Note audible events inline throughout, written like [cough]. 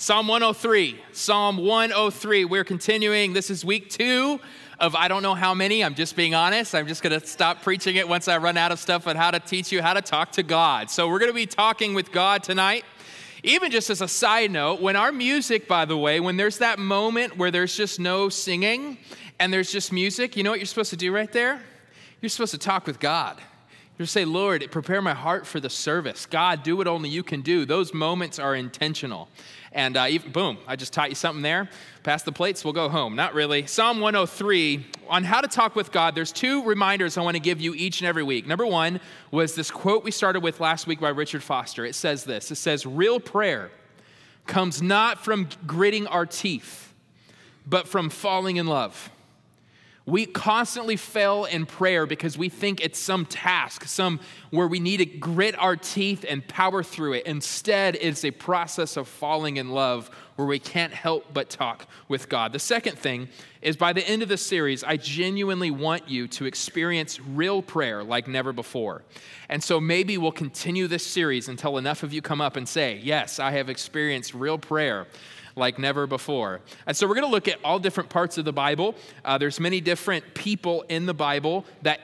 Psalm 103. Psalm 103. We're continuing. This is week two of I don't know how many. I'm just being honest. I'm just going to stop preaching it once I run out of stuff on how to teach you how to talk to God. So we're going to be talking with God tonight. Even just as a side note, when our music, by the way, when there's that moment where there's just no singing and there's just music, you know what you're supposed to do right there? You're supposed to talk with God. You say, Lord, prepare my heart for the service. God, do what only you can do. Those moments are intentional. And uh, even, boom, I just taught you something there. Pass the plates, we'll go home. Not really. Psalm 103 on how to talk with God. There's two reminders I want to give you each and every week. Number one was this quote we started with last week by Richard Foster. It says this It says, Real prayer comes not from gritting our teeth, but from falling in love. We constantly fail in prayer because we think it's some task, some where we need to grit our teeth and power through it. Instead, it's a process of falling in love where we can't help but talk with God. The second thing is by the end of this series, I genuinely want you to experience real prayer like never before. And so maybe we'll continue this series until enough of you come up and say, Yes, I have experienced real prayer like never before. And so we're going to look at all different parts of the Bible. Uh, there's many different people in the Bible that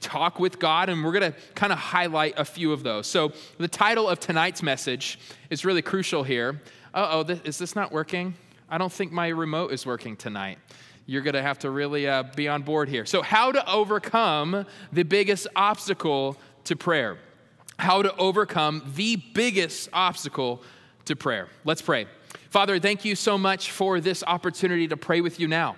talk with God, and we're going to kind of highlight a few of those. So the title of tonight's message is really crucial here. Uh oh, is this not working? I don't think my remote is working tonight. You're going to have to really uh, be on board here. So, how to overcome the biggest obstacle to prayer. How to overcome the biggest obstacle to prayer. Let's pray. Father, thank you so much for this opportunity to pray with you now.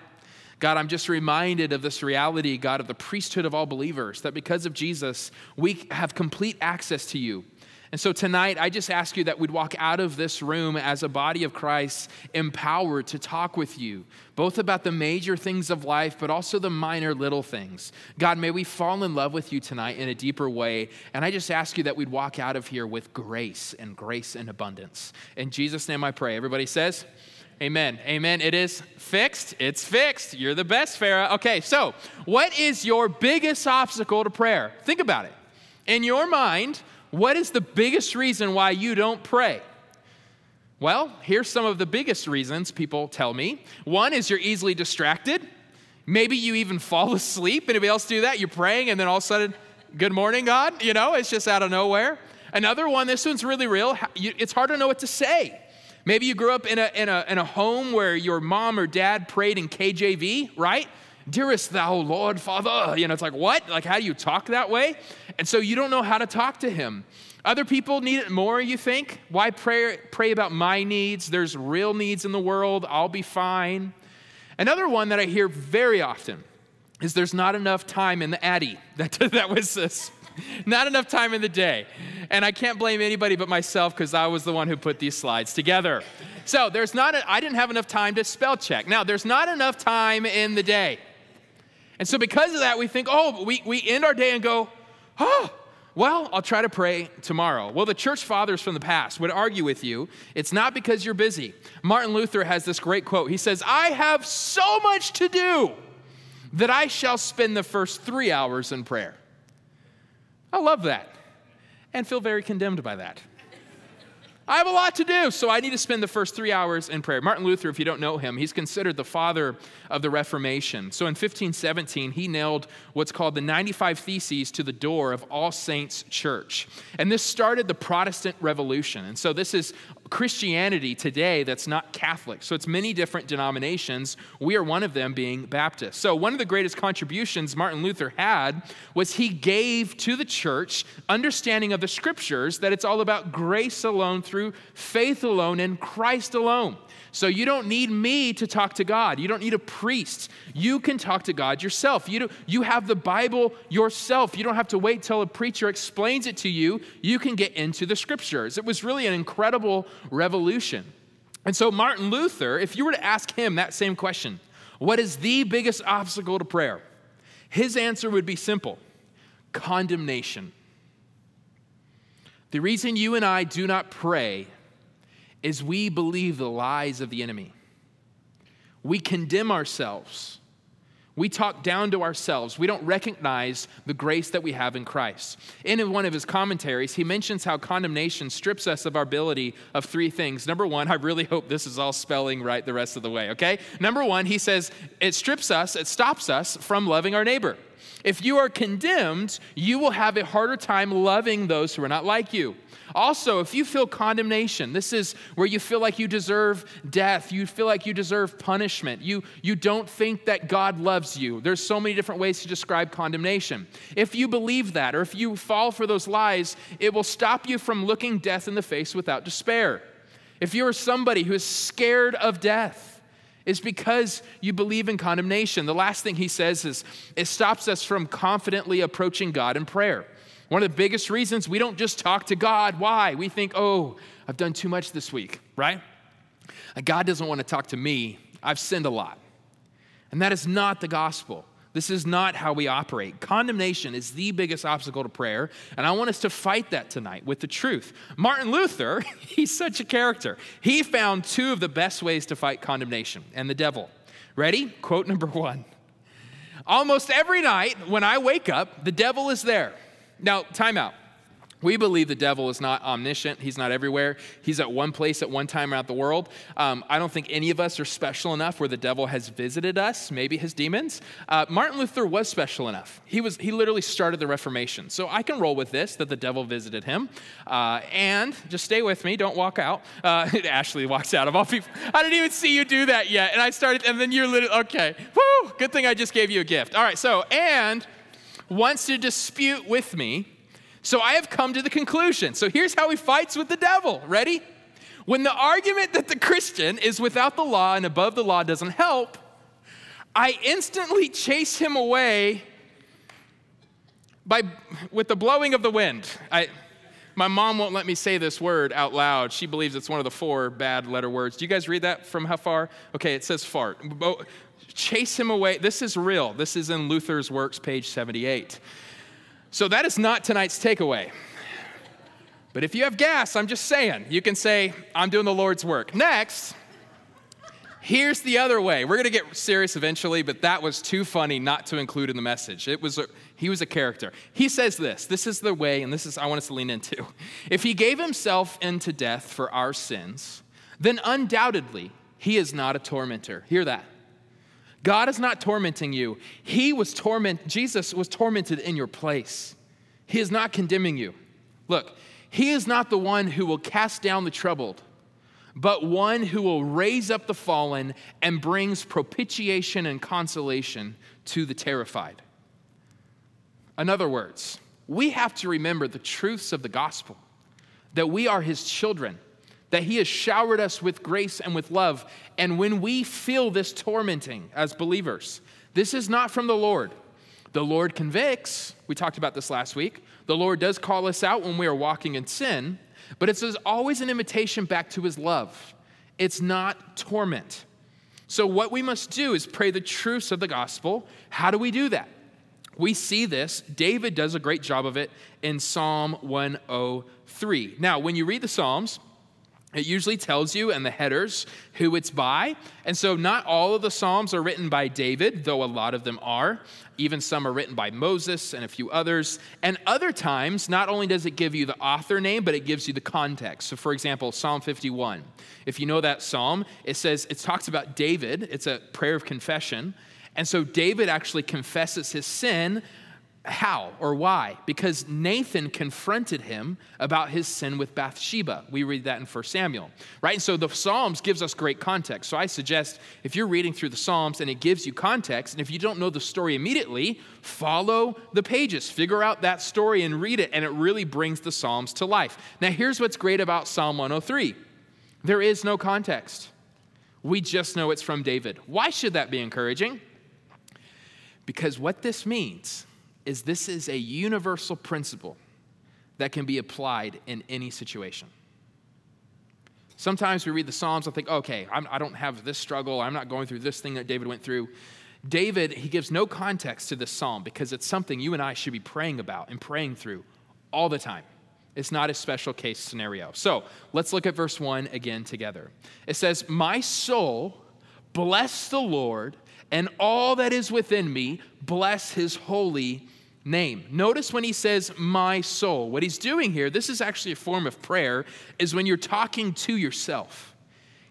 God, I'm just reminded of this reality, God, of the priesthood of all believers, that because of Jesus, we have complete access to you. And so tonight, I just ask you that we'd walk out of this room as a body of Christ empowered to talk with you, both about the major things of life, but also the minor little things. God, may we fall in love with you tonight in a deeper way. And I just ask you that we'd walk out of here with grace and grace and abundance. In Jesus' name I pray. Everybody says, Amen. Amen. It is fixed. It's fixed. You're the best, Farah. Okay, so what is your biggest obstacle to prayer? Think about it. In your mind, what is the biggest reason why you don't pray? Well, here's some of the biggest reasons people tell me. One is you're easily distracted. Maybe you even [laughs] fall asleep. Anybody else do that? You're praying and then all of a sudden, good morning, God. You know, it's just out of nowhere. Another one, this one's really real. It's hard to know what to say. Maybe you grew up in a, in a, in a home where your mom or dad prayed in KJV, right? Dearest thou, Lord, Father. You know, it's like, what? Like, how do you talk that way? And so you don't know how to talk to him. Other people need it more, you think? Why pray, pray about my needs? There's real needs in the world. I'll be fine. Another one that I hear very often is there's not enough time in the Addy. [laughs] That, that was this. Not enough time in the day. And I can't blame anybody but myself because I was the one who put these slides together. So there's not, I didn't have enough time to spell check. Now, there's not enough time in the day. And so, because of that, we think, oh, we, we end our day and go, oh, well, I'll try to pray tomorrow. Well, the church fathers from the past would argue with you it's not because you're busy. Martin Luther has this great quote. He says, I have so much to do that I shall spend the first three hours in prayer. I love that and feel very condemned by that. I have a lot to do, so I need to spend the first three hours in prayer. Martin Luther, if you don't know him, he's considered the father of the Reformation. So in 1517, he nailed what's called the 95 Theses to the door of All Saints Church. And this started the Protestant Revolution. And so this is Christianity today that's not Catholic. So it's many different denominations. We are one of them being Baptist. So one of the greatest contributions Martin Luther had was he gave to the church understanding of the scriptures that it's all about grace alone through faith alone in Christ alone. So you don't need me to talk to God. You don't need a priest. You can talk to God yourself. You, do, you have the Bible yourself. You don't have to wait till a preacher explains it to you. You can get into the scriptures. It was really an incredible revolution. And so, Martin Luther, if you were to ask him that same question, what is the biggest obstacle to prayer? His answer would be simple condemnation. The reason you and I do not pray is we believe the lies of the enemy. We condemn ourselves. We talk down to ourselves. We don't recognize the grace that we have in Christ. In one of his commentaries, he mentions how condemnation strips us of our ability of three things. Number one, I really hope this is all spelling right the rest of the way, okay? Number one, he says it strips us, it stops us from loving our neighbor. If you are condemned, you will have a harder time loving those who are not like you. Also, if you feel condemnation, this is where you feel like you deserve death, you feel like you deserve punishment, you, you don't think that God loves you. There's so many different ways to describe condemnation. If you believe that, or if you fall for those lies, it will stop you from looking death in the face without despair. If you're somebody who is scared of death, it's because you believe in condemnation. The last thing he says is it stops us from confidently approaching God in prayer. One of the biggest reasons we don't just talk to God. Why? We think, oh, I've done too much this week, right? God doesn't want to talk to me. I've sinned a lot. And that is not the gospel. This is not how we operate. Condemnation is the biggest obstacle to prayer, and I want us to fight that tonight with the truth. Martin Luther, [laughs] he's such a character. He found two of the best ways to fight condemnation and the devil. Ready? Quote number one Almost every night when I wake up, the devil is there. Now, time out. We believe the devil is not omniscient. He's not everywhere. He's at one place at one time around the world. Um, I don't think any of us are special enough where the devil has visited us, maybe his demons. Uh, Martin Luther was special enough. He, was, he literally started the Reformation. So I can roll with this that the devil visited him. Uh, and just stay with me, don't walk out. Uh, [laughs] Ashley walks out of all people. I didn't even see you do that yet. And I started, and then you're literally, okay. Woo! Good thing I just gave you a gift. All right, so, and wants to dispute with me. So I have come to the conclusion. So here's how he fights with the devil. Ready? When the argument that the Christian is without the law and above the law doesn't help, I instantly chase him away by with the blowing of the wind. I, my mom won't let me say this word out loud. She believes it's one of the four bad letter words. Do you guys read that from how far? Okay, it says fart chase him away. This is real. This is in Luther's Works, page 78. So that is not tonight's takeaway. But if you have gas, I'm just saying, you can say, I'm doing the Lord's work. Next, here's the other way. We're going to get serious eventually, but that was too funny not to include in the message. It was a, he was a character. He says this. This is the way, and this is I want us to lean into. If he gave himself into death for our sins, then undoubtedly he is not a tormentor. Hear that. God is not tormenting you. He was torment Jesus was tormented in your place. He is not condemning you. Look, he is not the one who will cast down the troubled, but one who will raise up the fallen and brings propitiation and consolation to the terrified. In other words, we have to remember the truths of the gospel that we are his children that He has showered us with grace and with love. And when we feel this tormenting as believers, this is not from the Lord. The Lord convicts. We talked about this last week. The Lord does call us out when we are walking in sin, but it's always an invitation back to His love. It's not torment. So, what we must do is pray the truths of the gospel. How do we do that? We see this. David does a great job of it in Psalm 103. Now, when you read the Psalms, it usually tells you in the headers who it's by. And so, not all of the Psalms are written by David, though a lot of them are. Even some are written by Moses and a few others. And other times, not only does it give you the author name, but it gives you the context. So, for example, Psalm 51. If you know that psalm, it says, it talks about David, it's a prayer of confession. And so, David actually confesses his sin how or why? Because Nathan confronted him about his sin with Bathsheba. We read that in 1 Samuel, right? And so the Psalms gives us great context. So I suggest if you're reading through the Psalms and it gives you context, and if you don't know the story immediately, follow the pages, figure out that story and read it, and it really brings the Psalms to life. Now, here's what's great about Psalm 103 there is no context. We just know it's from David. Why should that be encouraging? Because what this means is this is a universal principle that can be applied in any situation. Sometimes we read the Psalms and think, okay, I'm, I do not have this struggle. I'm not going through this thing that David went through. David, he gives no context to this psalm because it's something you and I should be praying about and praying through all the time. It's not a special case scenario. So let's look at verse 1 again together. It says, My soul Bless the Lord, and all that is within me, bless his holy name. Notice when he says, my soul, what he's doing here, this is actually a form of prayer, is when you're talking to yourself.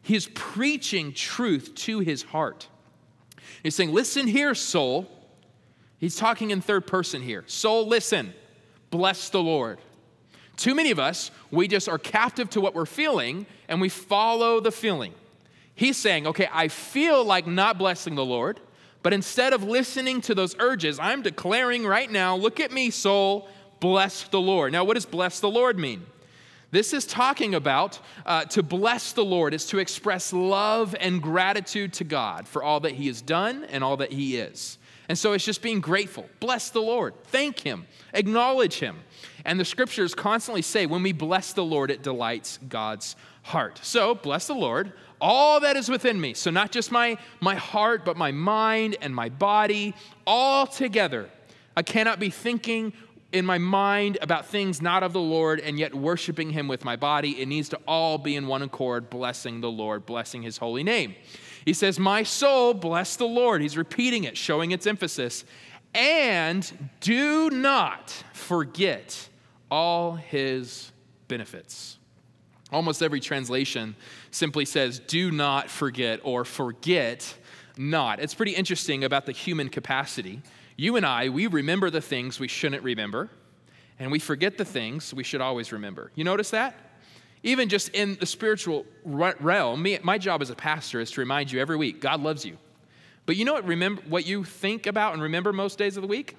He is preaching truth to his heart. He's saying, Listen here, soul. He's talking in third person here. Soul, listen. Bless the Lord. Too many of us, we just are captive to what we're feeling and we follow the feeling. He's saying, okay, I feel like not blessing the Lord, but instead of listening to those urges, I'm declaring right now, look at me, soul, bless the Lord. Now, what does bless the Lord mean? This is talking about uh, to bless the Lord, is to express love and gratitude to God for all that He has done and all that He is. And so it's just being grateful. Bless the Lord. Thank Him. Acknowledge Him. And the scriptures constantly say when we bless the Lord, it delights God's heart. So bless the Lord, all that is within me. So not just my, my heart, but my mind and my body, all together. I cannot be thinking in my mind about things not of the Lord and yet worshiping Him with my body. It needs to all be in one accord, blessing the Lord, blessing His holy name. He says, My soul, bless the Lord. He's repeating it, showing its emphasis. And do not forget all his benefits. Almost every translation simply says, do not forget or forget not. It's pretty interesting about the human capacity. You and I, we remember the things we shouldn't remember, and we forget the things we should always remember. You notice that? Even just in the spiritual realm, me, my job as a pastor is to remind you every week God loves you. But you know what, remember, what you think about and remember most days of the week?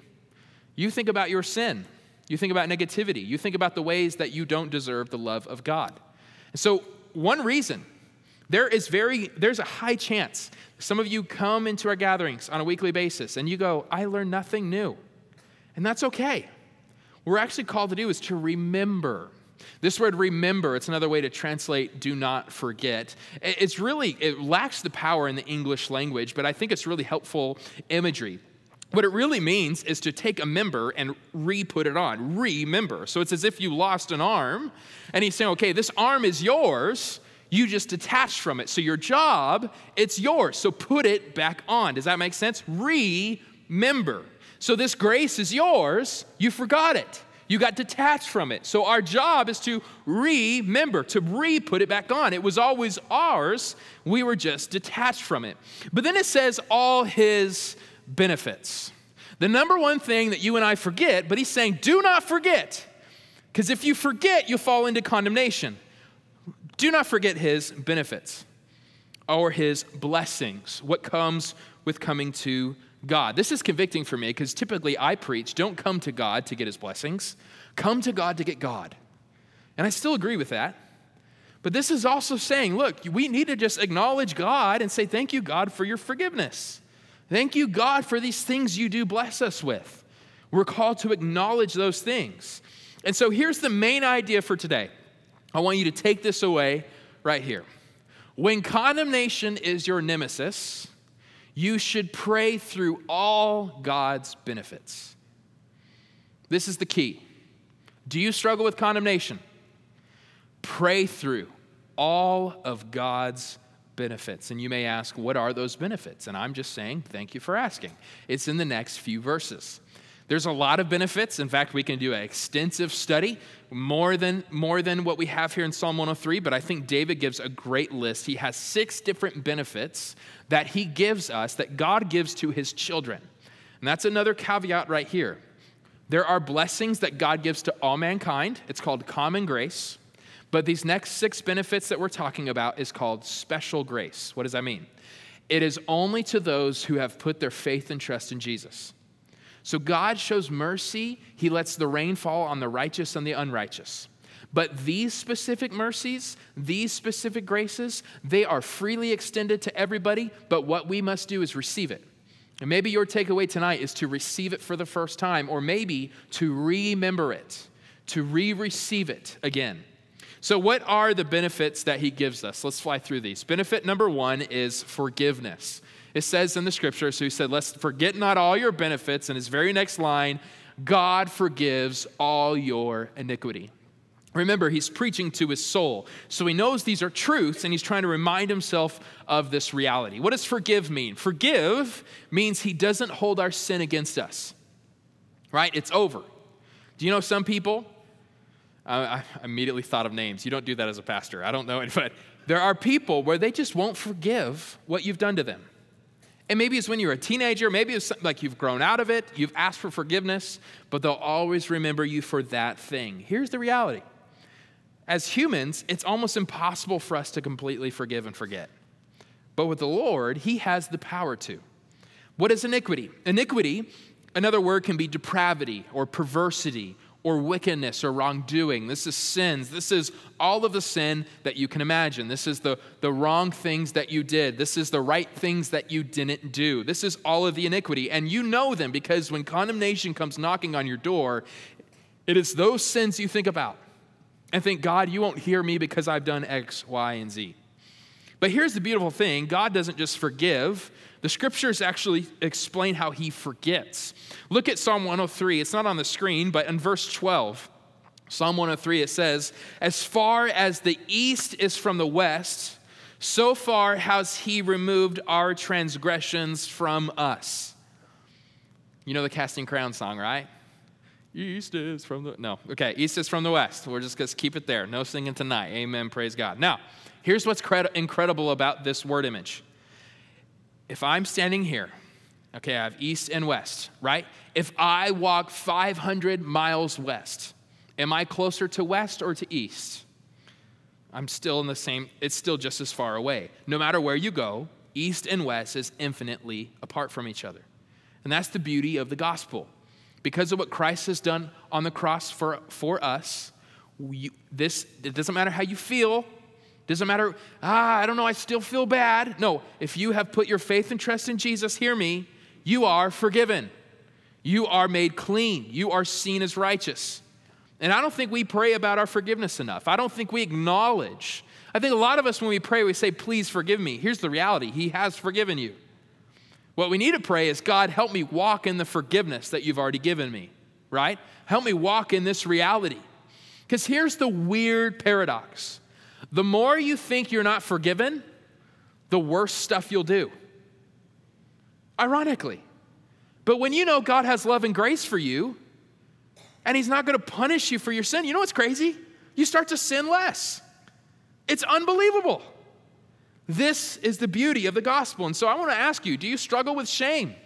You think about your sin. You think about negativity. You think about the ways that you don't deserve the love of God. So, one reason, there is very, there's a high chance some of you come into our gatherings on a weekly basis and you go, I learned nothing new. And that's okay. What we're actually called to do is to remember this word remember, it's another way to translate do not forget. It's really, it lacks the power in the English language, but I think it's really helpful imagery. What it really means is to take a member and re put it on, remember. So it's as if you lost an arm, and he's saying, okay, this arm is yours. You just detached from it. So your job, it's yours. So put it back on. Does that make sense? Remember. So this grace is yours. You forgot it. You got detached from it. So our job is to remember, to re put it back on. It was always ours. We were just detached from it. But then it says all his benefits. The number one thing that you and I forget, but he's saying, do not forget. Because if you forget, you fall into condemnation. Do not forget his benefits or his blessings, what comes with coming to God. This is convicting for me because typically I preach don't come to God to get his blessings, come to God to get God. And I still agree with that. But this is also saying, look, we need to just acknowledge God and say, thank you, God, for your forgiveness. Thank you, God, for these things you do bless us with. We're called to acknowledge those things. And so here's the main idea for today. I want you to take this away right here. When condemnation is your nemesis, you should pray through all God's benefits. This is the key. Do you struggle with condemnation? Pray through all of God's benefits. And you may ask, what are those benefits? And I'm just saying, thank you for asking. It's in the next few verses. There's a lot of benefits. In fact, we can do an extensive study, more than, more than what we have here in Psalm 103, but I think David gives a great list. He has six different benefits that he gives us, that God gives to his children. And that's another caveat right here. There are blessings that God gives to all mankind. It's called common grace. But these next six benefits that we're talking about is called special grace. What does that mean? It is only to those who have put their faith and trust in Jesus. So God shows mercy, He lets the rain fall on the righteous and the unrighteous. But these specific mercies, these specific graces, they are freely extended to everybody, but what we must do is receive it. And maybe your takeaway tonight is to receive it for the first time, or maybe to remember it, to re receive it again. So, what are the benefits that he gives us? Let's fly through these. Benefit number one is forgiveness. It says in the scripture, so he said, Let's forget not all your benefits. And his very next line, God forgives all your iniquity. Remember, he's preaching to his soul. So he knows these are truths and he's trying to remind himself of this reality. What does forgive mean? Forgive means he doesn't hold our sin against us, right? It's over. Do you know some people? Uh, I immediately thought of names. You don't do that as a pastor. I don't know it, but there are people where they just won't forgive what you've done to them. And maybe it's when you're a teenager, maybe it's like you've grown out of it, you've asked for forgiveness, but they'll always remember you for that thing. Here's the reality as humans, it's almost impossible for us to completely forgive and forget. But with the Lord, He has the power to. What is iniquity? Iniquity, another word can be depravity or perversity or wickedness or wrongdoing. This is sins. This is all of the sin that you can imagine. This is the, the wrong things that you did. This is the right things that you didn't do. This is all of the iniquity. And you know them because when condemnation comes knocking on your door, it is those sins you think about and think, God, you won't hear me because I've done X, Y, and Z. But here's the beautiful thing God doesn't just forgive, the scriptures actually explain how he forgets. Look at Psalm 103. It's not on the screen, but in verse 12, Psalm 103, it says, As far as the east is from the west, so far has he removed our transgressions from us. You know the Casting Crown song, right? East is from the, no, okay, east is from the west. We're just to keep it there. No singing tonight. Amen. Praise God. Now, here's what's incredible about this word image. If I'm standing here, okay, I have east and west, right? If I walk 500 miles west, am I closer to west or to east? I'm still in the same, it's still just as far away. No matter where you go, east and west is infinitely apart from each other. And that's the beauty of the gospel because of what Christ has done on the cross for, for us, we, this, it doesn't matter how you feel, doesn't matter, ah, I don't know, I still feel bad. No, if you have put your faith and trust in Jesus, hear me, you are forgiven. You are made clean. You are seen as righteous. And I don't think we pray about our forgiveness enough. I don't think we acknowledge. I think a lot of us, when we pray, we say, Please forgive me. Here's the reality He has forgiven you. What we need to pray is, God, help me walk in the forgiveness that you've already given me, right? Help me walk in this reality. Because here's the weird paradox the more you think you're not forgiven, the worse stuff you'll do. Ironically. But when you know God has love and grace for you, and He's not going to punish you for your sin, you know what's crazy? You start to sin less. It's unbelievable. This is the beauty of the gospel. And so I want to ask you do you struggle with shame?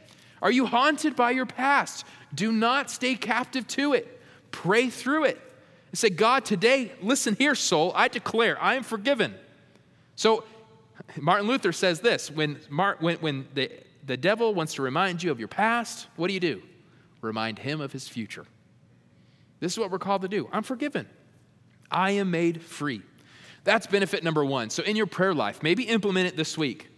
Are you haunted by your past? Do not stay captive to it. Pray through it. And say, God, today, listen here, soul, I declare I am forgiven. So Martin Luther says this when, Mar- when, when the, the devil wants to remind you of your past, what do you do? Remind him of his future. This is what we're called to do. I'm forgiven. I am made free. That's benefit number one. So, in your prayer life, maybe implement it this week.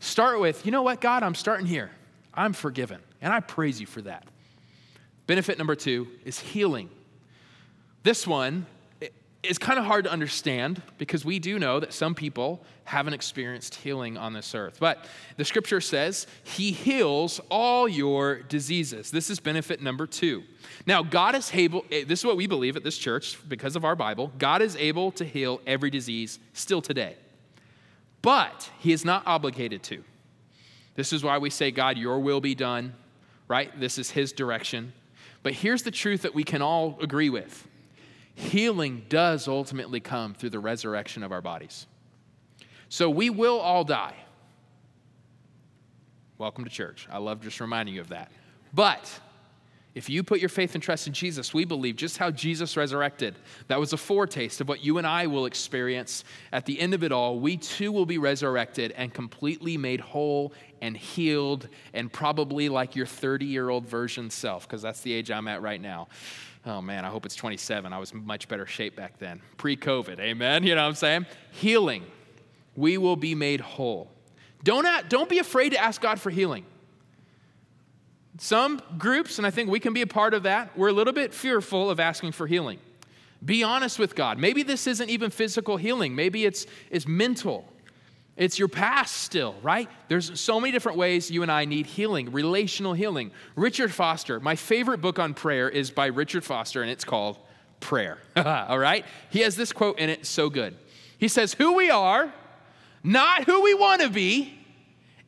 Start with, you know what, God, I'm starting here. I'm forgiven. And I praise you for that. Benefit number two is healing. This one is kind of hard to understand because we do know that some people haven't experienced healing on this earth. But the scripture says he heals all your diseases. This is benefit number two. Now, God is able, eh, this is what we believe at this church because of our Bible, God is able to heal every disease still today. But he is not obligated to. This is why we say, God, your will be done, right? This is his direction. But here's the truth that we can all agree with healing does ultimately come through the resurrection of our bodies. So we will all die. Welcome to church. I love just reminding you of that. But if you put your faith and trust in Jesus, we believe just how Jesus resurrected. That was a foretaste of what you and I will experience. At the end of it all, we too will be resurrected and completely made whole and healed, and probably like your 30 year old version self, because that's the age I'm at right now. Oh man, I hope it's 27. I was much better shape back then, pre COVID. Amen. You know what I'm saying? Healing. We will be made whole. Don't, don't be afraid to ask God for healing. Some groups, and I think we can be a part of that, we're a little bit fearful of asking for healing. Be honest with God. Maybe this isn't even physical healing, maybe it's, it's mental. It's your past still, right? There's so many different ways you and I need healing, relational healing. Richard Foster, my favorite book on prayer is by Richard Foster, and it's called prayer. [laughs] All right? He has this quote in it, so good. He says, Who we are, not who we want to be,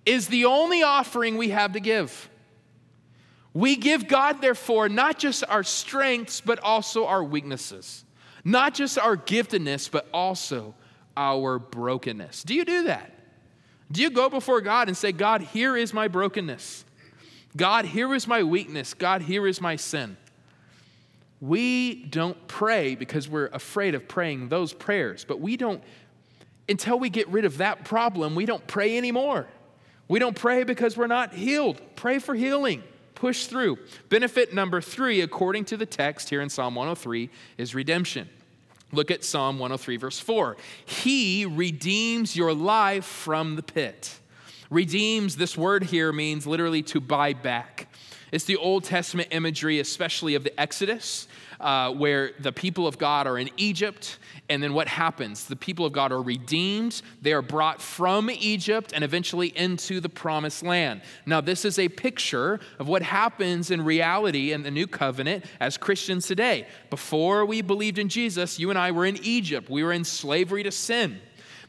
is the only offering we have to give. We give God, therefore, not just our strengths, but also our weaknesses, not just our giftedness, but also our brokenness. Do you do that? Do you go before God and say, God, here is my brokenness? God, here is my weakness. God, here is my sin. We don't pray because we're afraid of praying those prayers, but we don't, until we get rid of that problem, we don't pray anymore. We don't pray because we're not healed. Pray for healing. Push through. Benefit number three, according to the text here in Psalm 103, is redemption. Look at Psalm 103, verse 4. He redeems your life from the pit. Redeems, this word here means literally to buy back. It's the Old Testament imagery, especially of the Exodus, uh, where the people of God are in Egypt. And then what happens? The people of God are redeemed. They are brought from Egypt and eventually into the promised land. Now, this is a picture of what happens in reality in the new covenant as Christians today. Before we believed in Jesus, you and I were in Egypt, we were in slavery to sin.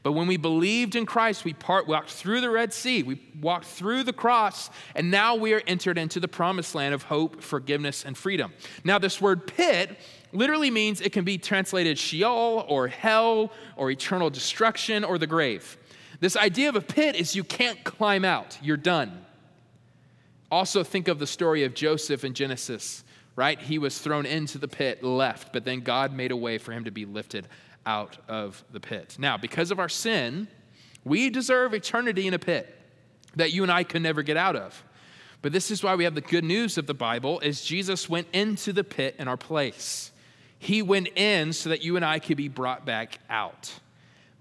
But when we believed in Christ, we part, walked through the Red Sea, we walked through the cross, and now we are entered into the promised land of hope, forgiveness, and freedom. Now, this word pit literally means it can be translated Sheol or hell or eternal destruction or the grave. This idea of a pit is you can't climb out, you're done. Also, think of the story of Joseph in Genesis, right? He was thrown into the pit, left, but then God made a way for him to be lifted out of the pit. Now, because of our sin, we deserve eternity in a pit that you and I could never get out of. But this is why we have the good news of the Bible is Jesus went into the pit in our place. He went in so that you and I could be brought back out.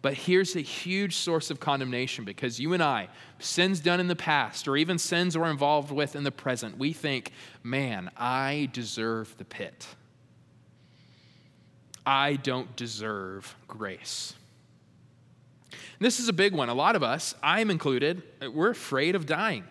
But here's a huge source of condemnation because you and I, sins done in the past or even sins we're involved with in the present, we think, man, I deserve the pit. I don't deserve grace. This is a big one. A lot of us, I'm included, we're afraid of dying.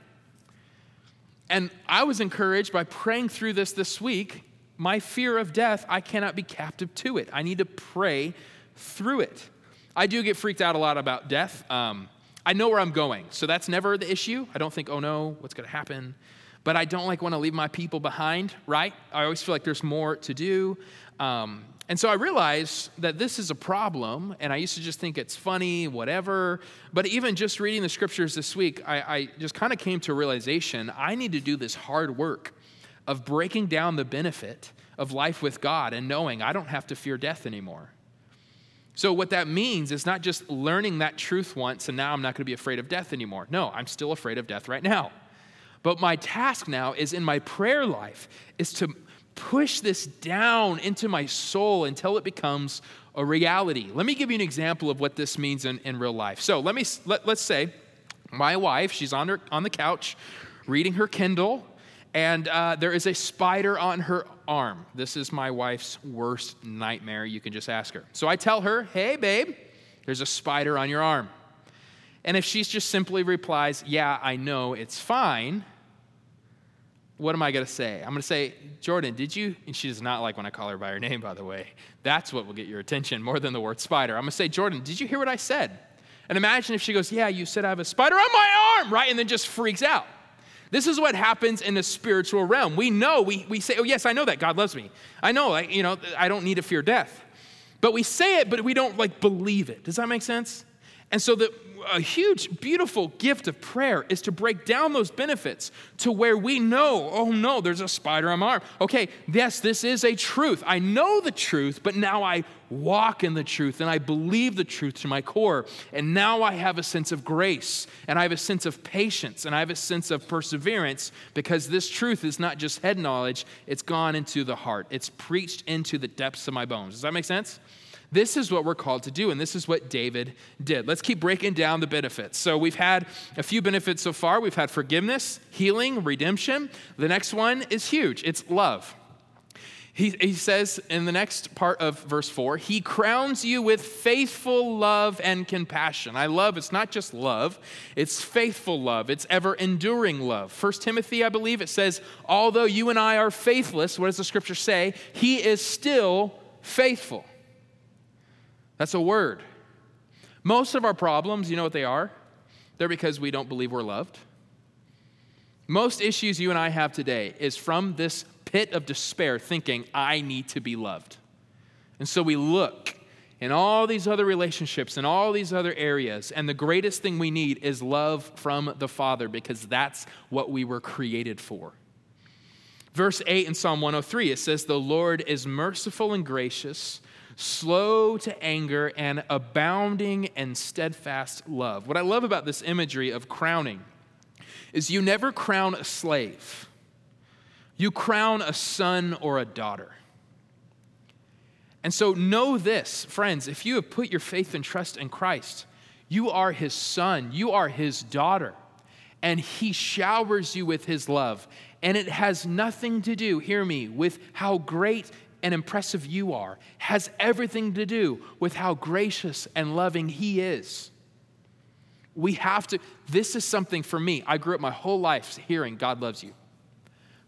And I was encouraged by praying through this this week. My fear of death, I cannot be captive to it. I need to pray through it. I do get freaked out a lot about death. Um, I know where I'm going, so that's never the issue. I don't think, oh no, what's going to happen? But I don't like want to leave my people behind, right? I always feel like there's more to do. Um, and so I realized that this is a problem, and I used to just think it's funny, whatever. But even just reading the scriptures this week, I, I just kind of came to a realization I need to do this hard work of breaking down the benefit of life with God and knowing I don't have to fear death anymore. So, what that means is not just learning that truth once and now I'm not going to be afraid of death anymore. No, I'm still afraid of death right now. But my task now is in my prayer life is to push this down into my soul until it becomes a reality. Let me give you an example of what this means in, in real life. So let me let, let's say my wife, she's on her on the couch reading her Kindle, and uh, there is a spider on her arm. This is my wife's worst nightmare. You can just ask her. So I tell her, "Hey, babe, there's a spider on your arm." And if she just simply replies, "Yeah, I know, it's fine," what am I going to say? I'm going to say, Jordan, did you? And she does not like when I call her by her name, by the way. That's what will get your attention more than the word spider. I'm going to say, Jordan, did you hear what I said? And imagine if she goes, Yeah, you said I have a spider on my arm, right? And then just freaks out. This is what happens in the spiritual realm. We know, we, we say, Oh, yes, I know that God loves me. I know, you know, I don't need to fear death. But we say it, but we don't like believe it. Does that make sense? And so the a huge, beautiful gift of prayer is to break down those benefits to where we know, oh no, there's a spider on my arm. Okay, yes, this is a truth. I know the truth, but now I walk in the truth and I believe the truth to my core. And now I have a sense of grace and I have a sense of patience and I have a sense of perseverance because this truth is not just head knowledge, it's gone into the heart. It's preached into the depths of my bones. Does that make sense? This is what we're called to do, and this is what David did. Let's keep breaking down the benefits. So, we've had a few benefits so far. We've had forgiveness, healing, redemption. The next one is huge it's love. He, he says in the next part of verse 4, He crowns you with faithful love and compassion. I love, it's not just love, it's faithful love, it's ever enduring love. First Timothy, I believe, it says, Although you and I are faithless, what does the scripture say? He is still faithful. That's a word. Most of our problems, you know what they are? They're because we don't believe we're loved. Most issues you and I have today is from this pit of despair thinking, I need to be loved. And so we look in all these other relationships and all these other areas, and the greatest thing we need is love from the Father because that's what we were created for. Verse 8 in Psalm 103, it says, The Lord is merciful and gracious, slow to anger, and abounding in steadfast love. What I love about this imagery of crowning is you never crown a slave, you crown a son or a daughter. And so know this, friends, if you have put your faith and trust in Christ, you are his son, you are his daughter, and he showers you with his love. And it has nothing to do, hear me, with how great and impressive you are. has everything to do with how gracious and loving he is. We have to, this is something for me. I grew up my whole life hearing God loves you.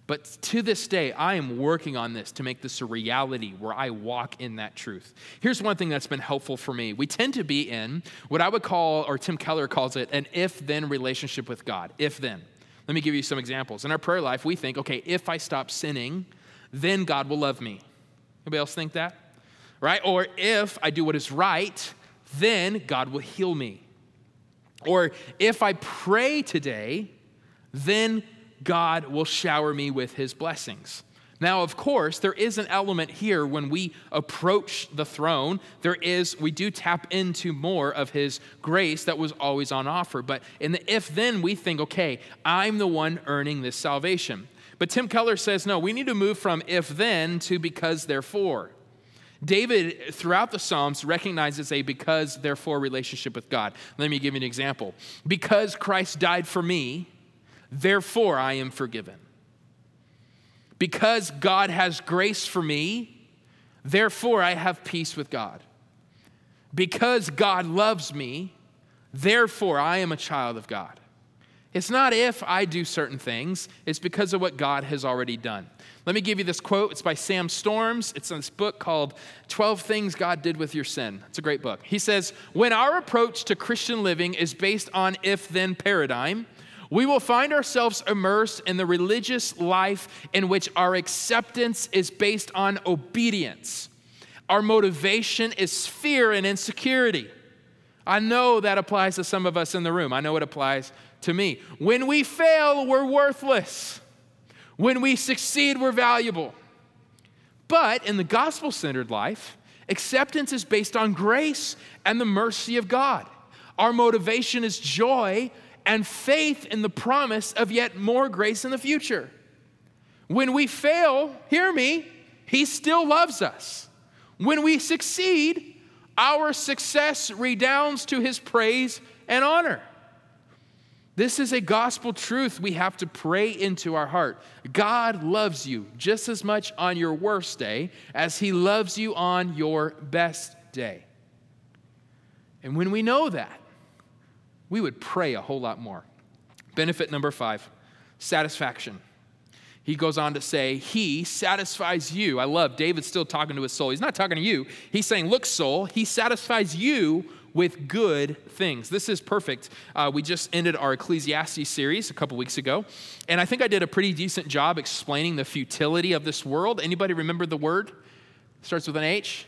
But to this day, I am working on this to make this a reality where I walk in that truth. Here's one thing that's been helpful for me. We tend to be in what I would call, or Tim Keller calls it, an if then relationship with God. If then. Let me give you some examples. In our prayer life, we think, okay, if I stop sinning, then God will love me. Anybody else think that? Right? Or if I do what is right, then God will heal me. Or if I pray today, then God will shower me with his blessings. Now, of course, there is an element here when we approach the throne. There is, we do tap into more of his grace that was always on offer. But in the if then, we think, okay, I'm the one earning this salvation. But Tim Keller says, no, we need to move from if then to because therefore. David, throughout the Psalms, recognizes a because therefore relationship with God. Let me give you an example. Because Christ died for me, therefore I am forgiven. Because God has grace for me, therefore I have peace with God. Because God loves me, therefore I am a child of God. It's not if I do certain things, it's because of what God has already done. Let me give you this quote. It's by Sam Storms. It's in this book called 12 Things God Did with Your Sin. It's a great book. He says, When our approach to Christian living is based on if then paradigm, we will find ourselves immersed in the religious life in which our acceptance is based on obedience. Our motivation is fear and insecurity. I know that applies to some of us in the room. I know it applies to me. When we fail, we're worthless. When we succeed, we're valuable. But in the gospel centered life, acceptance is based on grace and the mercy of God. Our motivation is joy and faith in the promise of yet more grace in the future. When we fail, hear me, He still loves us. When we succeed, our success redounds to His praise and honor. This is a gospel truth we have to pray into our heart. God loves you just as much on your worst day as he loves you on your best day. And when we know that, we would pray a whole lot more. Benefit number five satisfaction. He goes on to say, He satisfies you. I love David still talking to his soul. He's not talking to you. He's saying, Look, soul, He satisfies you with good things. This is perfect. Uh, we just ended our Ecclesiastes series a couple weeks ago, and I think I did a pretty decent job explaining the futility of this world. Anybody remember the word? Starts with an H.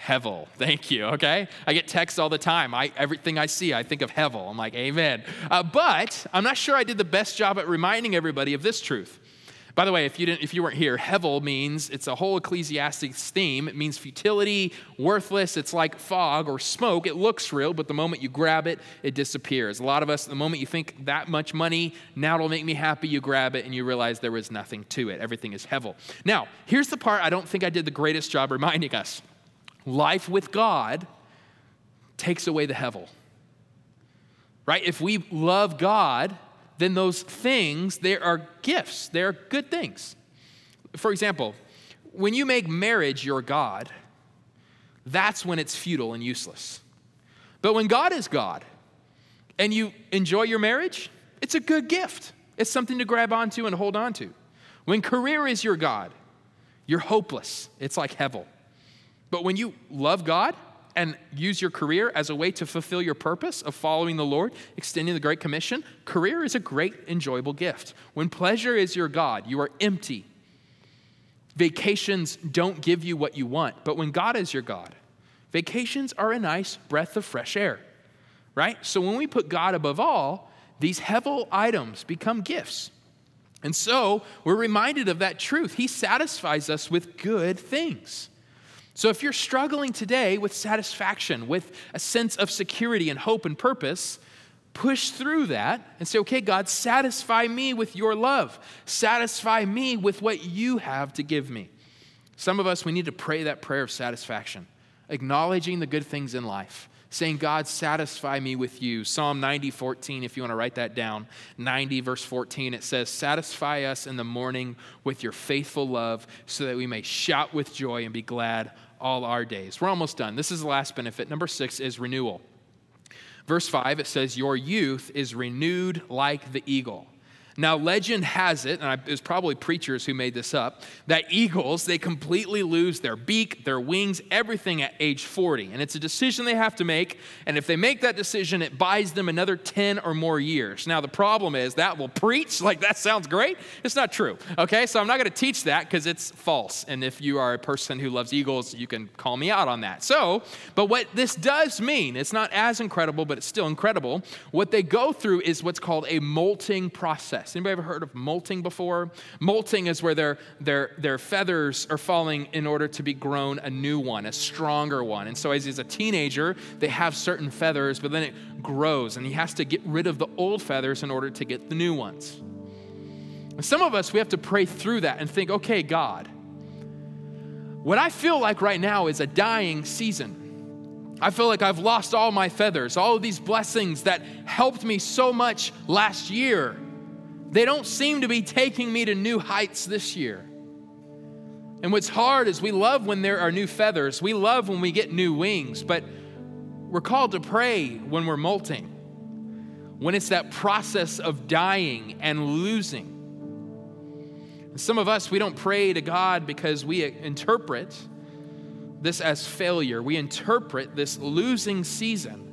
Hevel. Thank you. Okay. I get texts all the time. I, everything I see, I think of Hevel. I'm like, Amen. Uh, but I'm not sure I did the best job at reminding everybody of this truth. By the way, if you, didn't, if you weren't here, Hevel means, it's a whole Ecclesiastes theme. It means futility, worthless. It's like fog or smoke. It looks real, but the moment you grab it, it disappears. A lot of us, the moment you think that much money, now it'll make me happy, you grab it and you realize there was nothing to it. Everything is Hevel. Now, here's the part I don't think I did the greatest job reminding us life with God takes away the Hevel. Right? If we love God, then those things, they are gifts, they're good things. For example, when you make marriage your God, that's when it's futile and useless. But when God is God and you enjoy your marriage, it's a good gift. It's something to grab onto and hold onto. When career is your God, you're hopeless. It's like Hevel. But when you love God and use your career as a way to fulfill your purpose of following the Lord, extending the Great Commission, career is a great, enjoyable gift. When pleasure is your God, you are empty. Vacations don't give you what you want, but when God is your God, vacations are a nice breath of fresh air, right? So when we put God above all, these hevel items become gifts. And so we're reminded of that truth. He satisfies us with good things. So if you're struggling today with satisfaction, with a sense of security and hope and purpose, push through that and say, okay, God, satisfy me with your love. Satisfy me with what you have to give me. Some of us, we need to pray that prayer of satisfaction, acknowledging the good things in life saying, God, satisfy me with you. Psalm 90, 14, if you want to write that down. 90, verse 14, it says, Satisfy us in the morning with your faithful love, so that we may shout with joy and be glad all our days. We're almost done. This is the last benefit. Number six is renewal. Verse 5, it says, Your youth is renewed like the eagle. Now, legend has it, and it was probably preachers who made this up, that eagles, they completely lose their beak, their wings, everything at age 40. And it's a decision they have to make. And if they make that decision, it buys them another 10 or more years. Now, the problem is that will preach, [laughs] like that sounds great. It's not true. Okay, so I'm not going to teach that because it's false. And if you are a person who loves eagles, you can call me out on that. So, but what this does mean, it's not as incredible, but it's still incredible. What they go through is what's called a molting process. Anybody ever heard of molting before? Molting is where their, their, their feathers are falling in order to be grown a new one, a stronger one. And so as he's a teenager, they have certain feathers, but then it grows, and he has to get rid of the old feathers in order to get the new ones. And some of us, we have to pray through that and think, okay, God, what I feel like right now is a dying season. I feel like I've lost all my feathers, all of these blessings that helped me so much last year. They don't seem to be taking me to new heights this year. And what's hard is we love when there are new feathers, we love when we get new wings, but we're called to pray when we're molting, when it's that process of dying and losing. And some of us, we don't pray to God because we interpret this as failure. We interpret this losing season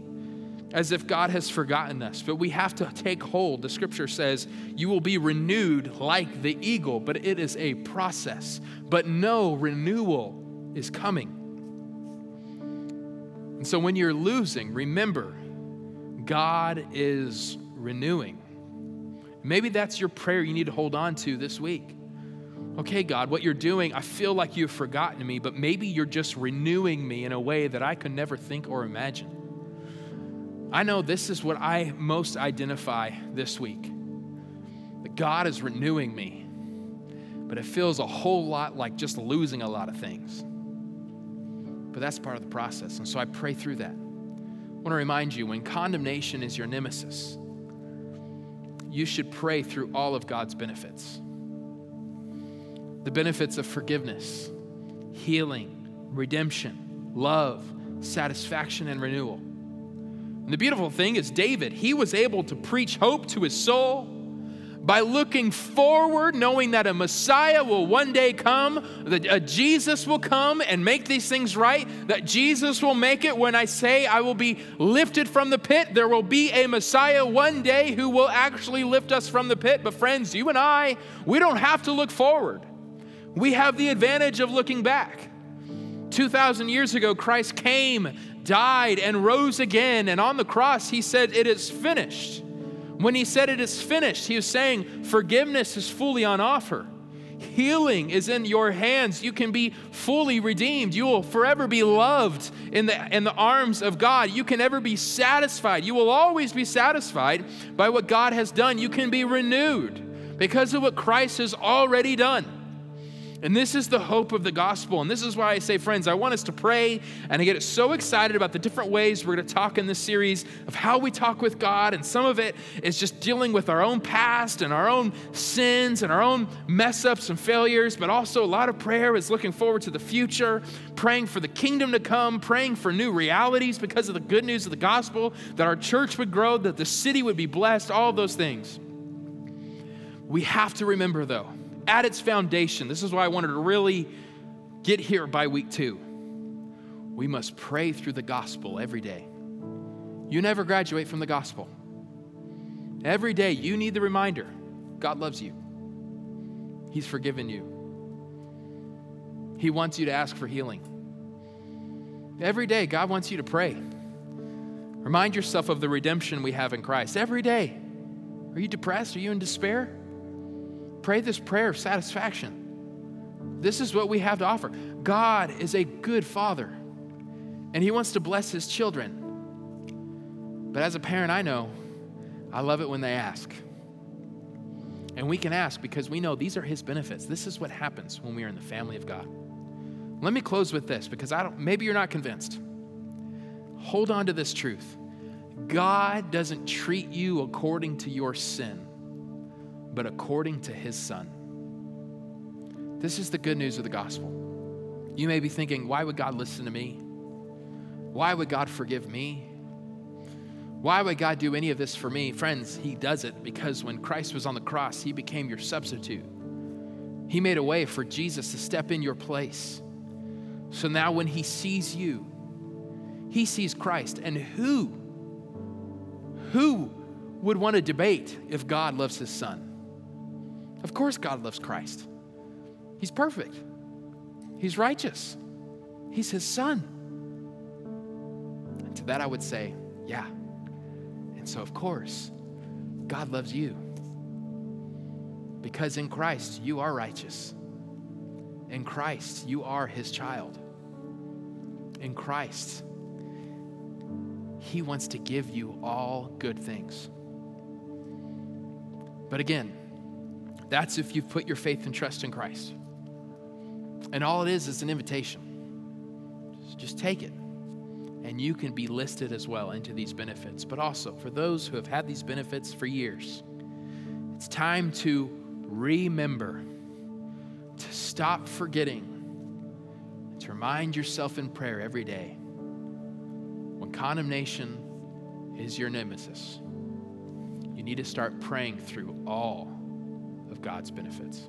as if God has forgotten us, but we have to take hold. The scripture says, You will be renewed like the eagle, but it is a process. But no renewal is coming. And so when you're losing, remember, God is renewing. Maybe that's your prayer you need to hold on to this week. Okay, God, what you're doing, I feel like you've forgotten me, but maybe you're just renewing me in a way that I could never think or imagine. I know this is what I most identify this week that God is renewing me, but it feels a whole lot like just losing a lot of things. But that's part of the process. And so I pray through that. I want to remind you when condemnation is your nemesis, you should pray through all of God's benefits the benefits of forgiveness, healing, redemption, love, satisfaction, and renewal. And the beautiful thing is, David, he was able to preach hope to his soul by looking forward, knowing that a Messiah will one day come, that a Jesus will come and make these things right, that Jesus will make it when I say I will be lifted from the pit. There will be a Messiah one day who will actually lift us from the pit. But, friends, you and I, we don't have to look forward, we have the advantage of looking back. 2,000 years ago, Christ came died and rose again. And on the cross, he said, It is finished. When he said it is finished, he was saying, Forgiveness is fully on offer. Healing is in your hands. You can be fully redeemed. You will forever be loved in the, in the arms of God. You can ever be satisfied. You will always be satisfied by what God has done. You can be renewed because of what Christ has already done. And this is the hope of the gospel. And this is why I say, friends, I want us to pray and I get so excited about the different ways we're going to talk in this series of how we talk with God. And some of it is just dealing with our own past and our own sins and our own mess ups and failures. But also, a lot of prayer is looking forward to the future, praying for the kingdom to come, praying for new realities because of the good news of the gospel, that our church would grow, that the city would be blessed, all those things. We have to remember, though at its foundation, this is why I wanted to really get here by week two. we must pray through the gospel every day. You never graduate from the gospel. Every day, you need the reminder God loves you, He's forgiven you, He wants you to ask for healing. Every day, God wants you to pray. Remind yourself of the redemption we have in Christ. Every day. Are you depressed? Are you in despair? Pray this prayer of satisfaction. This is what we have to offer. God is a good father, and He wants to bless His children. But as a parent, I know I love it when they ask. And we can ask because we know these are His benefits. This is what happens when we are in the family of God. Let me close with this because I don't, maybe you're not convinced. Hold on to this truth God doesn't treat you according to your sin, but according to His Son. This is the good news of the gospel. You may be thinking, why would God listen to me? Why would God forgive me? Why would God do any of this for me? Friends, He does it because when Christ was on the cross, He became your substitute. He made a way for Jesus to step in your place. So now when He sees you, He sees Christ. And who, who would want to debate if God loves His Son? Of course, God loves Christ. He's perfect, He's righteous, He's His Son. And to that I would say, yeah. And so, of course, God loves you. Because in Christ, you are righteous. In Christ, you are his child. In Christ, he wants to give you all good things. But again, that's if you've put your faith and trust in Christ. And all it is is an invitation. Just, take it and you can be listed as well into these benefits. But also, for those who have had these benefits for years, it's time to remember, to stop forgetting, to remind yourself in prayer every day when condemnation is your nemesis. You need to start praying through all God's benefits.